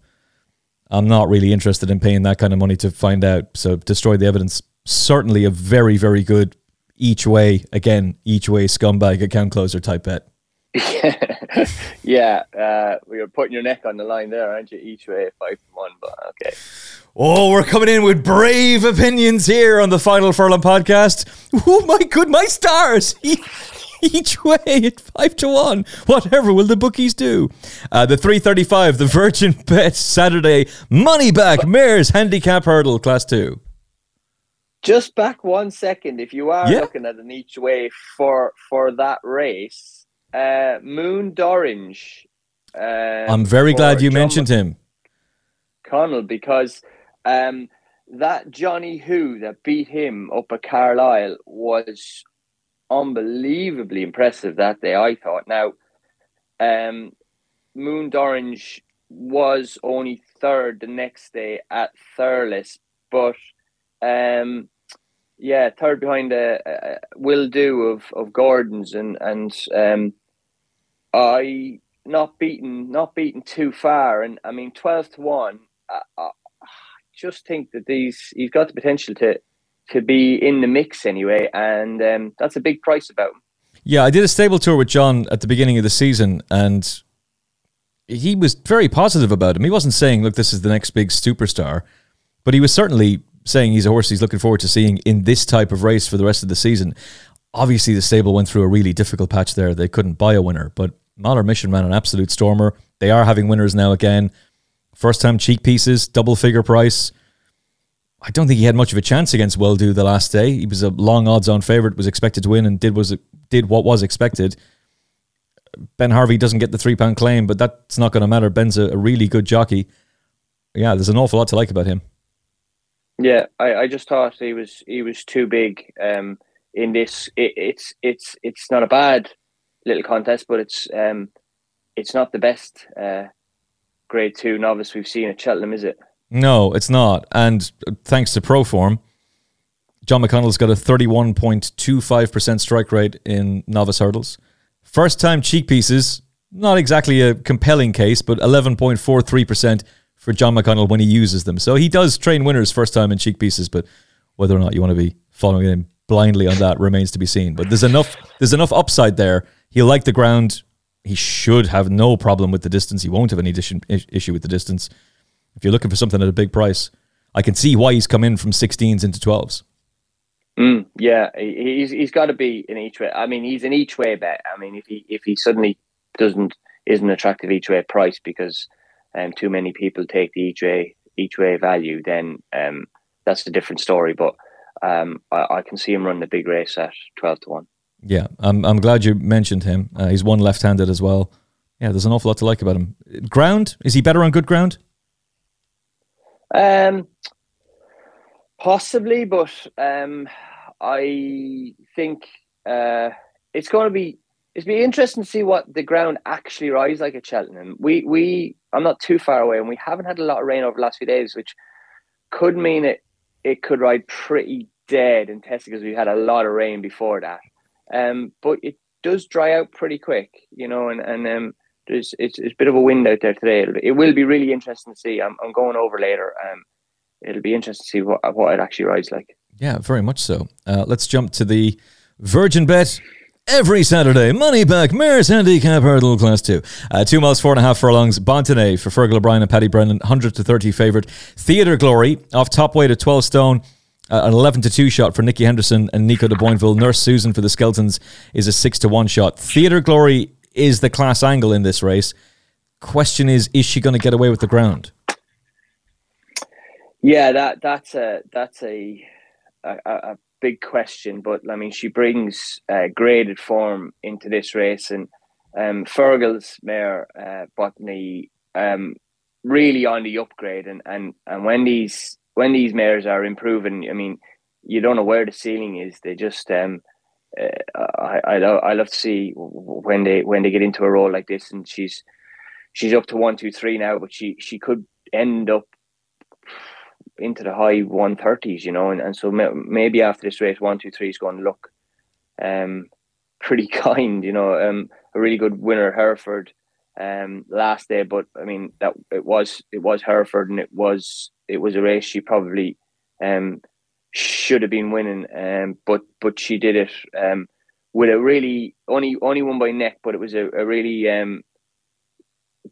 I'm not really interested in paying that kind of money to find out. So destroy the evidence. Certainly a very, very good each way, again, each way scumbag account closer type bet.
yeah, uh, you're putting your neck on the line there, aren't you? Each way, five to one, but okay.
Oh, we're coming in with brave opinions here on the Final Furlong podcast. Oh my good, my stars! Each way at five to one. Whatever will the bookies do? Uh, the three thirty-five, the Virgin Bet Saturday money back mares handicap hurdle class two.
Just back one second, if you are yeah. looking at an each way for for that race uh, Moon D'Orange.
Um, I'm very glad you John mentioned him.
Connell, because um, that Johnny Who that beat him up at Carlisle was unbelievably impressive that day, I thought. Now, um, Moon D'Orange was only third the next day at Thurles, but um, yeah, third behind a, a, will do of, of Gordon's and and um, I not beaten not beaten too far, and I mean twelve to one. I, I just think that these he's got the potential to to be in the mix anyway, and um, that's a big price about him.
Yeah, I did a stable tour with John at the beginning of the season, and he was very positive about him. He wasn't saying, "Look, this is the next big superstar," but he was certainly saying he's a horse he's looking forward to seeing in this type of race for the rest of the season. Obviously, the stable went through a really difficult patch there. They couldn't buy a winner, but Mahler Mission ran an absolute stormer. They are having winners now again. First time cheek pieces, double figure price. I don't think he had much of a chance against Well Do the last day. He was a long odds on favourite, was expected to win, and did was did what was expected. Ben Harvey doesn't get the three pound claim, but that's not going to matter. Ben's a, a, really good jockey. Yeah, there's an awful lot to like about him.
Yeah, I, I just thought he was he was too big um, in this. It, it's it's it's not a bad little contest, but it's um, it's not the best uh, grade two novice we've seen at Cheltenham, is it?
No, it's not. And uh, thanks to Proform, John McConnell's got a 31.25% strike rate in novice hurdles. First time cheek pieces, not exactly a compelling case, but 11.43% for John McConnell when he uses them. So he does train winners first time in cheek pieces, but whether or not you want to be following him blindly on that remains to be seen. But there's enough there's enough upside there He'll like the ground. He should have no problem with the distance. He won't have any issue with the distance. If you're looking for something at a big price, I can see why he's come in from 16s into 12s.
Mm, yeah, he's he's got to be in each way. I mean, he's an each way bet. I mean, if he if he suddenly doesn't isn't attractive each way price because um, too many people take the each way each way value, then um, that's a different story. But um, I, I, can see him run the big race at twelve to one.
Yeah, I'm I'm glad you mentioned him. Uh, he's one left-handed as well. Yeah, there's an awful lot to like about him. Ground is he better on good ground?
Um, possibly, but um, I think uh, it's going to be it's be interesting to see what the ground actually rides like at Cheltenham. We we I'm not too far away, and we haven't had a lot of rain over the last few days, which could mean it it could ride pretty dead in testing because we had a lot of rain before that. Um, but it does dry out pretty quick, you know, and, and um, there's it's, it's a bit of a wind out there today. It will be really interesting to see. I'm, I'm going over later. Um, it'll be interesting to see what what it actually rides like.
Yeah, very much so. Uh, let's jump to the Virgin Bet every Saturday. Money back, Mares Handicap Hurdle Class 2. Uh, two miles, four and a half furlongs. Bontenay for Fergal O'Brien and Paddy Brennan, 100 to 30 favourite. Theatre Glory off top weight at 12 stone. Uh, an 11 to 2 shot for Nicky Henderson and Nico de Boinville. Nurse Susan for the Skeltons is a 6 to 1 shot. Theatre Glory is the class angle in this race. Question is, is she going to get away with the ground?
Yeah, that that's a that's a a, a big question, but I mean, she brings uh, graded form into this race, and um, Fergal's mare uh, Botany um, really on the upgrade, and, and and when these when these mares are improving, I mean, you don't know where the ceiling is. They just um, I I love, I love to see when they when they get into a role like this, and she's she's up to one two three now, but she she could end up into the high 130s, you know, and, and so maybe after this race, one, two, three is going to look um, pretty kind, you know. Um, a really good winner, Hereford, um, last day, but I mean that it was it was Hereford, and it was it was a race she probably um, should have been winning, um, but but she did it um, with a really only only one by neck, but it was a, a really um,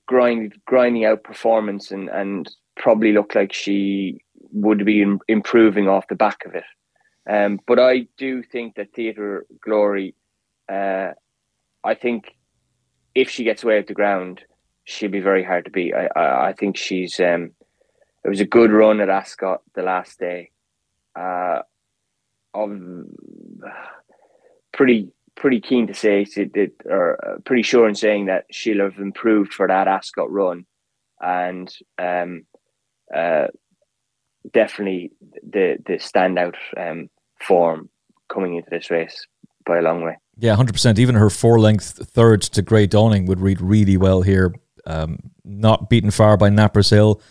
grind grinding out performance, and and probably looked like she would be improving off the back of it. Um, but I do think that Theatre Glory, uh, I think if she gets away at the ground, she'll be very hard to beat. I, I, I think she's. Um, it was a good run at Ascot the last day. Uh, of pretty pretty keen to say it, or uh, pretty sure in saying that she'll have improved for that Ascot run, and um, uh, definitely the the standout um, form coming into this race by a long way.
Yeah, hundred percent. Even her four length third to Grey Dawning would read really well here. Um, not beaten far by Nappers Hill.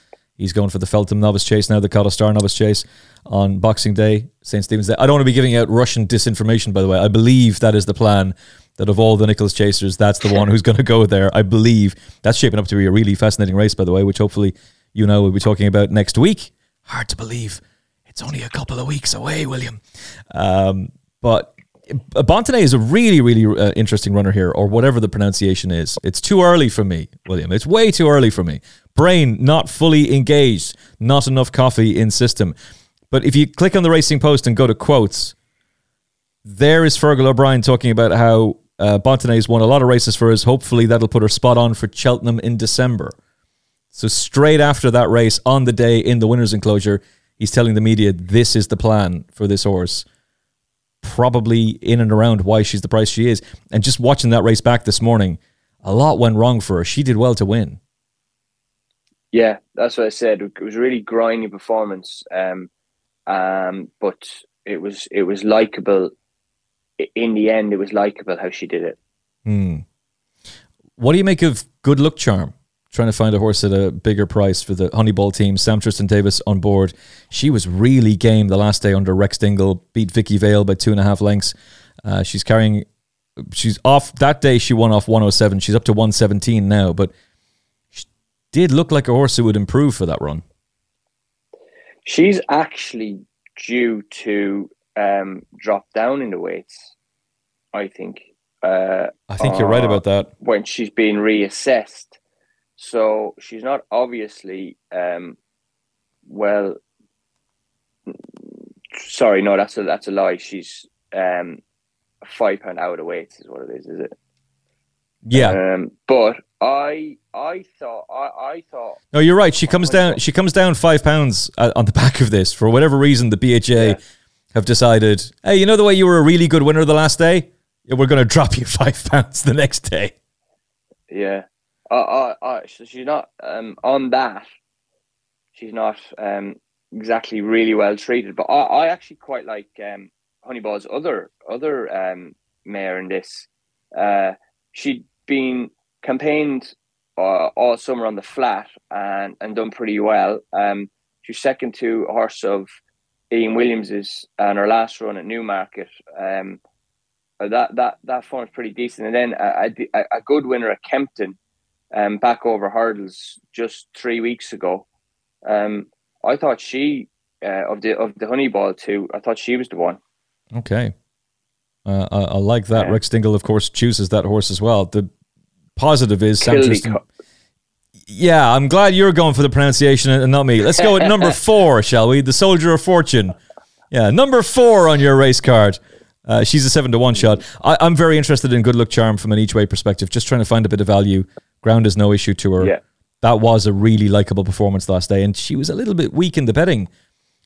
He's going for the Feltham Novice Chase now, the Kauto Star Novice Chase on Boxing Day, St. Stephen's Day. I don't want to be giving out Russian disinformation, by the way. I believe that is the plan. That of all the Nicholas chasers, that's the one who's going to go there. I believe that's shaping up to be a really fascinating race, by the way, which hopefully you know we'll be talking about next week. Hard to believe. It's only a couple of weeks away, William. Um, but Bontenay is a really, really uh, interesting runner here, or whatever the pronunciation is. It's too early for me, William. It's way too early for me. Brain not fully engaged, not enough coffee in system. But if you click on the Racing Post and go to quotes, there is Fergal O'Brien talking about how uh, has won a lot of races for us. Hopefully, that'll put her spot on for Cheltenham in December. So straight after that race, on the day in the winners' enclosure, he's telling the media this is the plan for this horse. Probably in and around why she's the price she is. And just watching that race back this morning, a lot went wrong for her. She did well to win.
Yeah, that's what I said. It was a really grinding performance, um, um, but it was it was likable. In the end, it was likable how she did it.
Hmm. What do you make of Good Luck Charm? trying to find a horse at a bigger price for the Honeyball team. Sam Twiston-Davies on board. She was really game the last day under Rex Dingle, beat Vicky Vale by two and a half lengths. Uh, she's carrying, she's off that day. She won off 107. She's up to 117 now, but did look like a horse who would improve for that run.
She's actually due to um, drop down in the weights, I think. Uh,
I think you're right about that.
When she's being reassessed so she's not obviously um, well. Sorry, no, that's a that's a lie. She's um, five pound out of weight is what it is. Is it?
Yeah.
Um, but I I thought I, I thought.
No, you're right. She comes down. She comes down five pounds on the back of this for whatever reason. The BHA yeah. have decided. Hey, you know the way you were a really good winner the last day. Yeah, we're going to drop you five pounds the next day.
Yeah, uh, uh, so she's not um, on that. She's not um, exactly really well treated, but I, I actually quite like um, Honeyball's other other um, mare in this. Uh, she'd been campaigned uh, all summer on the flat and, and done pretty well. Um, she was second to a horse of Ian Williams's and her last run at Newmarket. Um, that that that form's pretty decent, and then a, a, a good winner at Kempton um, back over hurdles just three weeks ago. Um, I thought she uh, of the of the Honeyball too. I thought she was the one.
Okay. Uh, I, I, like that.
Yeah.
Rex Dingle, of course, chooses that horse as well. The positive is Sam Twiston.
Co-
Yeah, I'm glad you're going for the pronunciation and not me. Let's go at number four, shall we? The Soldier of Fortune. Yeah, number four on your race card. Uh, she's a seven to one shot. I, I'm very interested in Good Luck Charm from an each way perspective, just trying to find a bit of value. Ground is no issue to her.
Yeah.
That was a really likable performance last day, and she was a little bit weak in the betting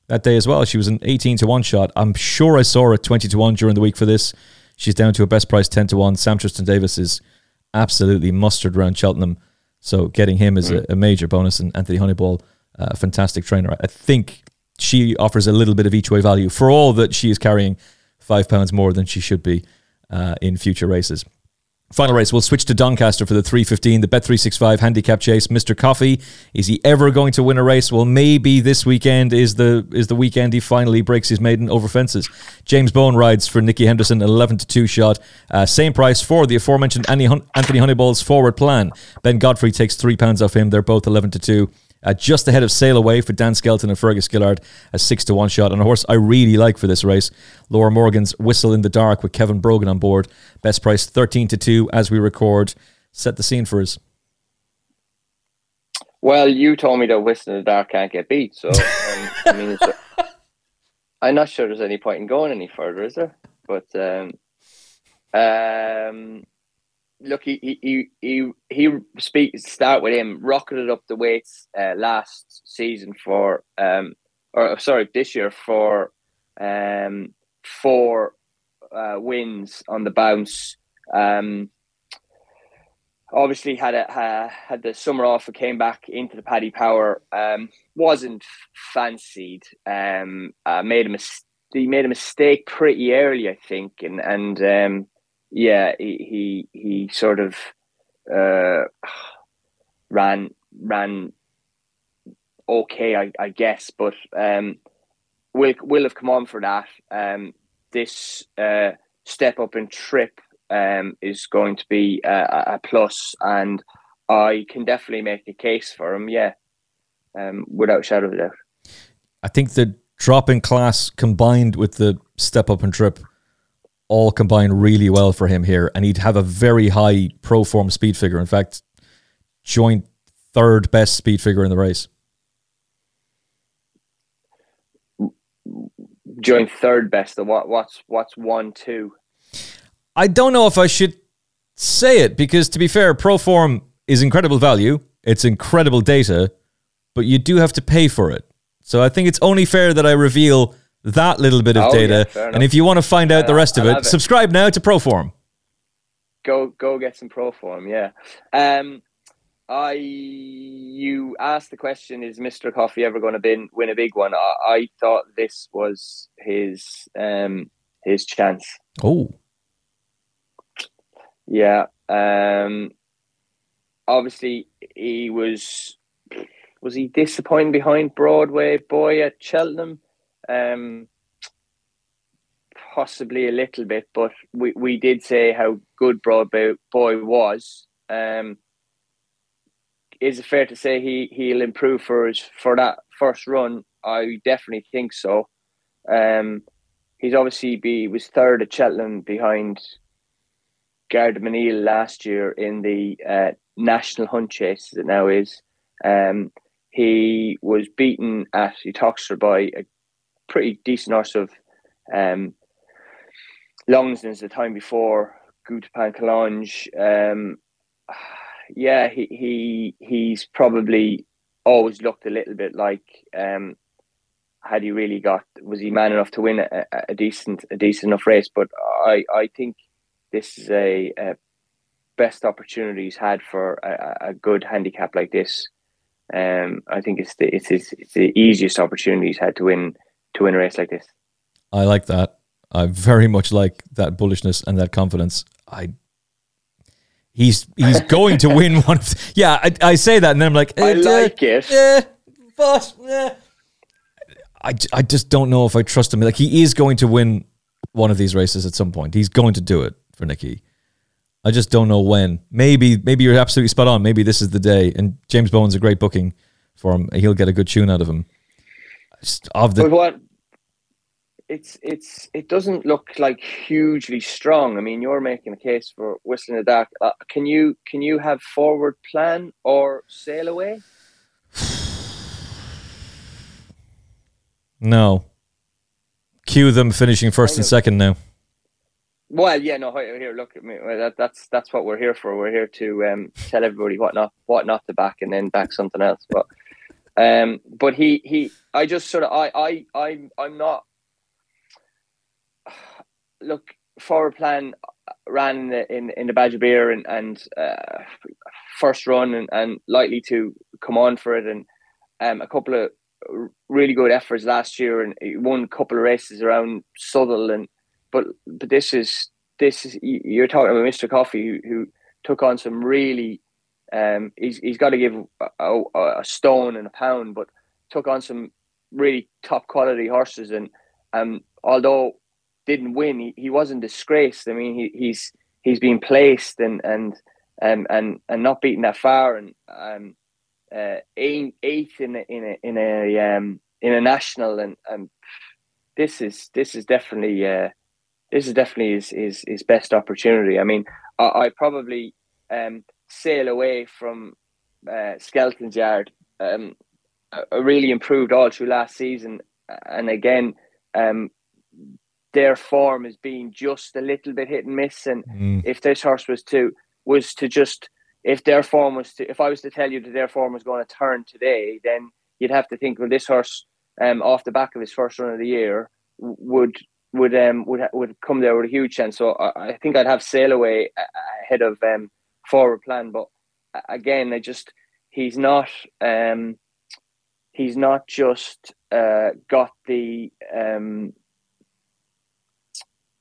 that day as well. She was an 18 to 1 shot. I'm sure I saw her at 20 to 1 during the week for this. She's down to a best price 10 to 1. Sam Twiston-Davies is absolutely mustard around Cheltenham. So getting him is a, a major bonus. And Anthony Honeyball, uh, a fantastic trainer. I think she offers a little bit of each way value for all that she is carrying five pounds more than she should be uh, in future races. Final race, we'll switch to Doncaster for the 315, the Bet365 handicap chase. Mr. Coffee, is he ever going to win a race? Well, maybe this weekend is the is the weekend he finally breaks his maiden over fences. James Bowen rides for Nicky Henderson, 11 to 2 shot. Uh, same price for the aforementioned Anthony Honeyball's forward plan. Ben Godfrey takes three pounds off him. They're both 11 to 2. Uh, just ahead of Sail Away for Dan Skelton and Fergus Gillard, a six to one shot. And a horse I really like for this race, Laura Morgan's Whistle in the Dark with Kevin Brogan on board. Best price 13 to 2 as we record. Set the scene for us.
Well, you told me that Whistle in the Dark can't get beat, so um, I mean, I'm not sure there's any point in going any further, is there? But um, um, look, he he he he, speak start with him rocketed up the weights uh, last season for um or sorry this year for um four uh, wins on the bounce. Um, obviously had a ha, had the summer off and came back into the Paddy Power. Um, wasn't fancied. Um, uh, made a mis- he made a mistake pretty early, I think, and and um, yeah, he he, he sort of uh, ran ran okay, I, I guess, but um, will will have come on for that. Um, this uh, step up in trip um, is going to be a, a plus, and I can definitely make a case for him. Yeah, um, without shadow of doubt.
I think the drop in class combined with the step up and trip all combine really well for him here, and he'd have a very high Proform speed figure. In fact, joint third best speed figure in the race.
Joint third best. What what's what's one two?
I don't know if I should say it because, to be fair, Proform is incredible value. It's incredible data, but you do have to pay for it. So I think it's only fair that I reveal that little bit of
Oh,
data.
fair
and if you want to find out the rest of it,
it.
subscribe now to Proform.
Go go get some Proform. Yeah. Um, I you asked the question: Is Mister Coffee ever going to win win a big one? I, I thought this was his um his chance.
Oh,
Yeah. Um. Obviously, he was. Was he disappointing behind Broadway boy at Cheltenham? Um. Possibly a little bit, but we, we did say how good Broadway boy was. Um. Is it fair to say he he'll improve for his for that first run? I definitely think so. Um. He's obviously be was third at Cheltenham behind Gaillard Du Mesnil last year in the uh, National Hunt Chase, as it now is. Um, he was beaten at Uttoxeter by a pretty decent horse of um, Longsdon's the time before, Gutapan Kalange. Um, yeah, he, he he's probably always looked a little bit like um, had he really got was he man enough to win a, a- decent a decent enough race? But I I think this is a, a best opportunity he's had for a, a good handicap like this. Um, I think it's the it's, his, it's the easiest opportunity he's had to win to win a race like this.
I like that. I very much like that bullishness and that confidence. I he's he's going to win one of. The, yeah, I, I say that and then I'm like,
I
eh,
like it.
eh, but eh. I, I just don't know if I trust him. Like he is going to win one of these races at some point. He's going to do it for Nicky. I just don't know when. Maybe maybe you're absolutely spot on. Maybe this is the day. And James Bowen's a great booking for him. He'll get a good tune out of him. of the.
But what? It's it's it doesn't look like hugely strong. I mean, you're making a case for Whistling in the Dark. Uh, can you can you have forward plan or sail away?
No. Cue them finishing first and second now.
Well, yeah, no. Here, look at me. That, that's that's what we're here for. We're here to um, tell everybody what not what not to back, and then back something else. But um, but he he, I just sort of I I I I'm not. Look, forward plan ran in the in, in the Badger Beer and and uh, first run and, and likely to come on for it, and um, a couple of really good efforts last year, and won a couple of races around Southwell and but but this is this is you're talking about Mr. Coffee who, who took on some really um he's he's got to give a, a, stone and a pound but took on some really top quality horses and um although didn't win he, he wasn't disgraced I mean he, he's he's been placed and and and and, not beaten that far and um uh eighth, in a, in a in a um in a national and and this is this is definitely uh this is definitely his his, his best opportunity. I mean, I, I probably um, sail away from uh, Skelton's Yard. Um, really improved all through last season, and again, um, their form has been just a little bit hit and miss. And mm. if this horse was to was to just if their form was to if I was to tell you that their form was going to turn today, then you'd have to think, well, this horse um, off the back of his first run of the year would would um would would come there with a huge chance. So I, I think I'd have sail away ahead of um forward plan. But again, I just he's not um he's not just uh, got the um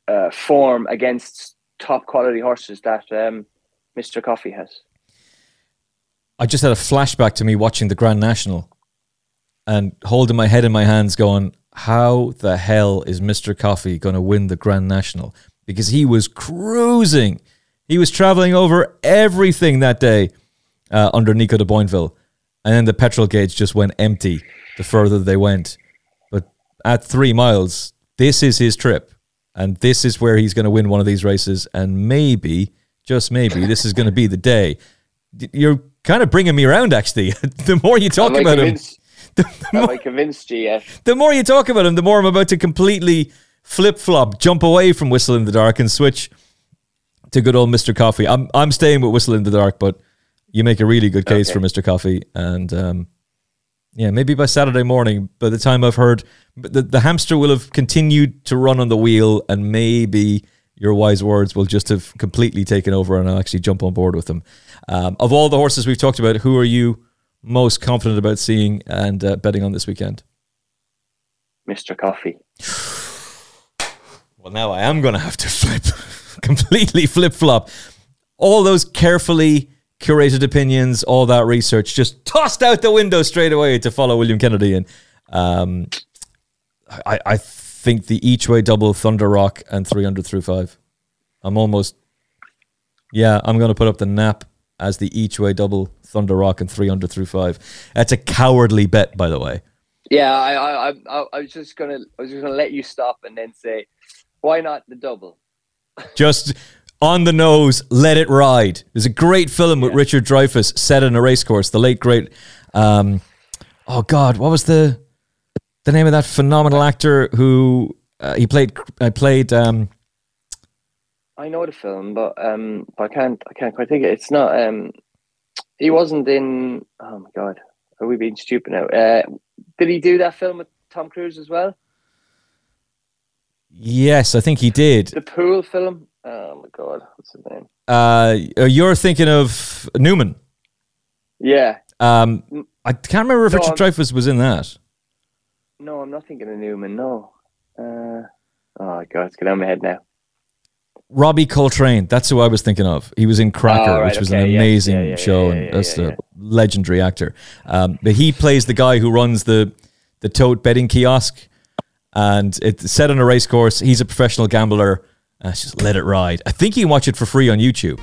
uh, form against top quality horses that um, Mr. Coffee has.
I just had a flashback to me watching the Grand National and holding my head in my hands, going, how the hell is Mr. Coffee going to win the Grand National? Because he was cruising. He was traveling over everything that day uh, under Nico de Boinville. And then the petrol gauge just went empty the further they went. But at three miles, this is his trip. And this is where he's going to win one of these races. And maybe, just maybe, this is going to be the day. You're kind of bringing me around, actually. the more you talk about convinced-
him the, the more, I convinced?
The more you talk about him, the more I'm about to completely flip flop, jump away from Whistle in the Dark and switch to good old Mr. Coffee. I'm I'm staying with Whistle in the Dark, but you make a really good case okay. for Mr. Coffee, and um, yeah, maybe by Saturday morning, by the time I've heard the the hamster will have continued to run on the wheel, and maybe your wise words will just have completely taken over, and I'll actually jump on board with them. Um, of all the horses we've talked about, who are you? most confident about seeing and uh, betting on this weekend?
Mr. Coffee.
Well, now I am going to have to flip, completely flip flop. All those carefully curated opinions, all that research, just tossed out the window straight away to follow William Kennedy. And um, I, I think the each way double Thunder Rock and Threeunderthrufive. I'm almost, yeah, I'm going to put up the nap as the each way double Thunder Rock and Threeunderthrufive. That's a cowardly bet, by the way.
Yeah, I, I, I, I was just gonna, I was just gonna let you stop and then say, why not the double?
just on the nose, let it ride. There's a great film yeah. with Richard Dreyfuss set in a racecourse. The late great, um, oh God, what was the the name of that phenomenal actor who uh, he played? I uh, played. Um,
I know the film, but um, I can't. I can't quite think it. It's not. Um, he wasn't in. Oh my god, are we being stupid now? Uh, did he do that film with Tom Cruise as well?
Yes, I think he did.
The pool film. Oh my god, what's his name?
Uh, you're thinking of Newman.
Yeah.
Um, I can't remember if no, Richard Dreyfuss was in that.
No, I'm not thinking of Newman. No. Uh, oh god, it's getting out of my head now.
Robbie Coltrane, that's who I was thinking of. He was in Cracker, oh, right, which was okay, an amazing yeah, yeah, yeah, show, and that's a legendary actor. Um, but he plays the guy who runs the the tote betting kiosk, and it's set on a race course. He's a professional gambler. Uh, just let it ride. I think you can watch it for free on YouTube.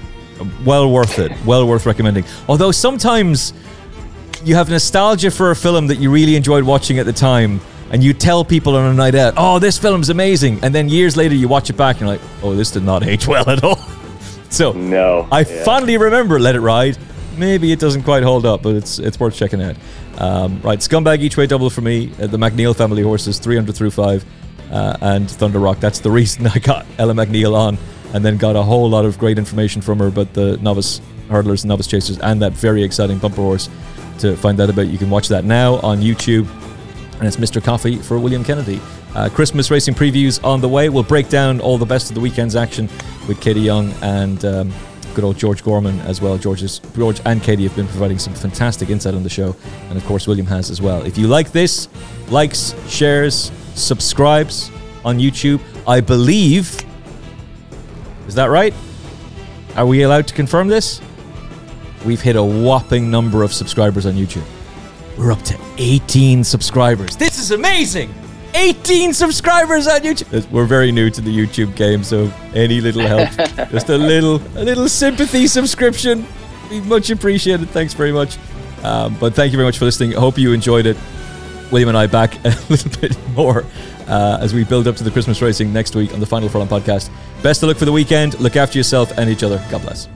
Well worth it. Well worth recommending. Although sometimes you have nostalgia for a film that you really enjoyed watching at the time, and you tell people on a night out, "Oh, this film's amazing," and then years later you watch it back and you're like, "Oh, this did not age well at all." so
no,
I
yeah.
fondly remember Let It Ride. Maybe it doesn't quite hold up, but it's it's worth checking out. Um, right, Scumbag each way double for me. Uh, the McNeill family horses, Threeunderthrufive, uh, and Thunder Rock. That's the reason I got Ella McNeill on, and then got a whole lot of great information from her about the novice hurdlers, novice chasers, and that very exciting bumper horse. To find out about, you can watch that now on YouTube and it's Mr. Coffee for William Kennedy. Uh, Christmas racing previews on the way. We'll break down all the best of the weekend's action with Katie Young and um, good old George Gorman as well. George's, George and Katie have been providing some fantastic insight on the show, and of course, William has as well. If you like this, likes, shares, subscribes on YouTube. I believe. Is that right? Are we allowed to confirm this? We've hit a whopping number of subscribers on YouTube. We're up to 18 subscribers. This is amazing! 18 subscribers on YouTube. We're very new to the YouTube game, so any little help, just a little, a little sympathy subscription, be much appreciated. Thanks very much. Um, but thank you very much for listening. I hope you enjoyed it. William and I back a little bit more uh, as we build up to the Christmas racing next week on the Final Furlong podcast. Best of luck for the weekend. Look after yourself and each other. God bless.